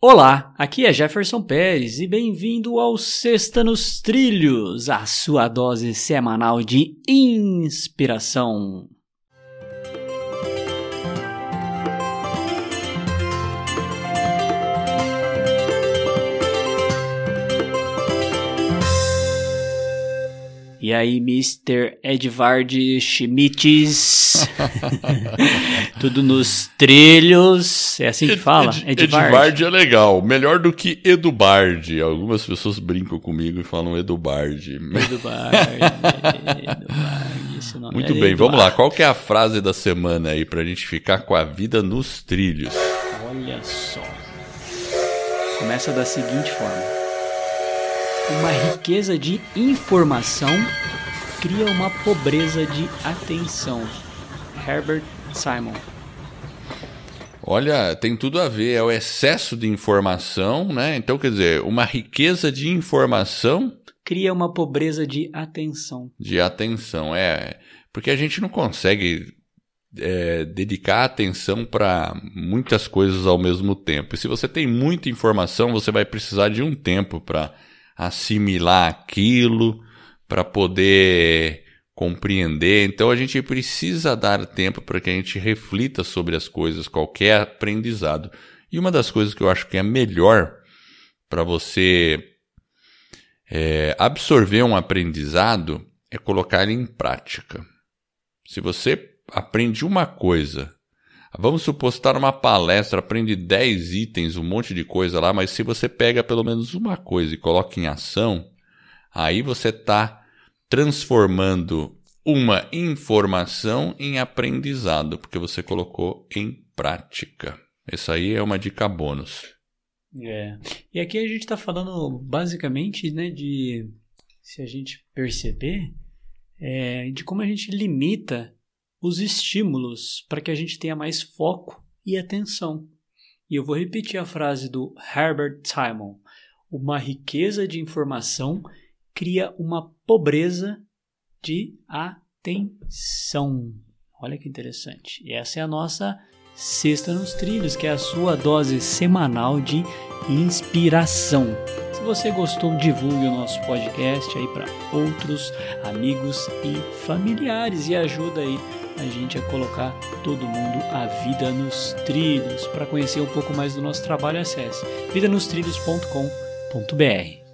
Olá, aqui é Jefferson Pérez e bem-vindo ao Sexta nos Trilhos, a sua dose semanal de inspiração. E aí, Mr. Edvard Schmitz? Tudo nos trilhos. É assim que fala? Ed, Edvard. Edvard é legal. Melhor do que Edubard. Algumas pessoas brincam comigo e falam Edubard. Edubard. Edubard. Muito é bem, vamos lá. Qual que é a frase da semana aí pra gente ficar com a vida nos trilhos? Olha só. Começa da seguinte forma. Uma riqueza de informação cria uma pobreza de atenção. Herbert Simon. Olha, tem tudo a ver, é o excesso de informação, né? Então, quer dizer, uma riqueza de informação cria uma pobreza de atenção. De atenção, é. Porque a gente não consegue é, dedicar atenção para muitas coisas ao mesmo tempo. E se você tem muita informação, você vai precisar de um tempo para assimilar aquilo, para poder compreender. Então a gente precisa dar tempo para que a gente reflita sobre as coisas, qualquer aprendizado. E uma das coisas que eu acho que é melhor para você é, absorver um aprendizado é colocar ele em prática. Se você aprende uma coisa Vamos supor, você está numa palestra, aprende 10 itens, um monte de coisa lá, mas se você pega pelo menos uma coisa e coloca em ação, aí você está transformando uma informação em aprendizado, porque você colocou em prática. Essa aí é uma dica bônus. É. E aqui a gente está falando basicamente né, de, se a gente perceber, é, de como a gente limita os estímulos para que a gente tenha mais foco e atenção. E eu vou repetir a frase do Herbert Simon: uma riqueza de informação cria uma pobreza de atenção. Olha que interessante. E essa é a nossa Sexta nos Trilhos, que é a sua dose semanal de inspiração. Você gostou, divulgue o nosso podcast aí para outros amigos e familiares e ajuda aí a gente a colocar todo mundo a vida nos trilhos. Para conhecer um pouco mais do nosso trabalho, acesse vidanostrilhos.com.br.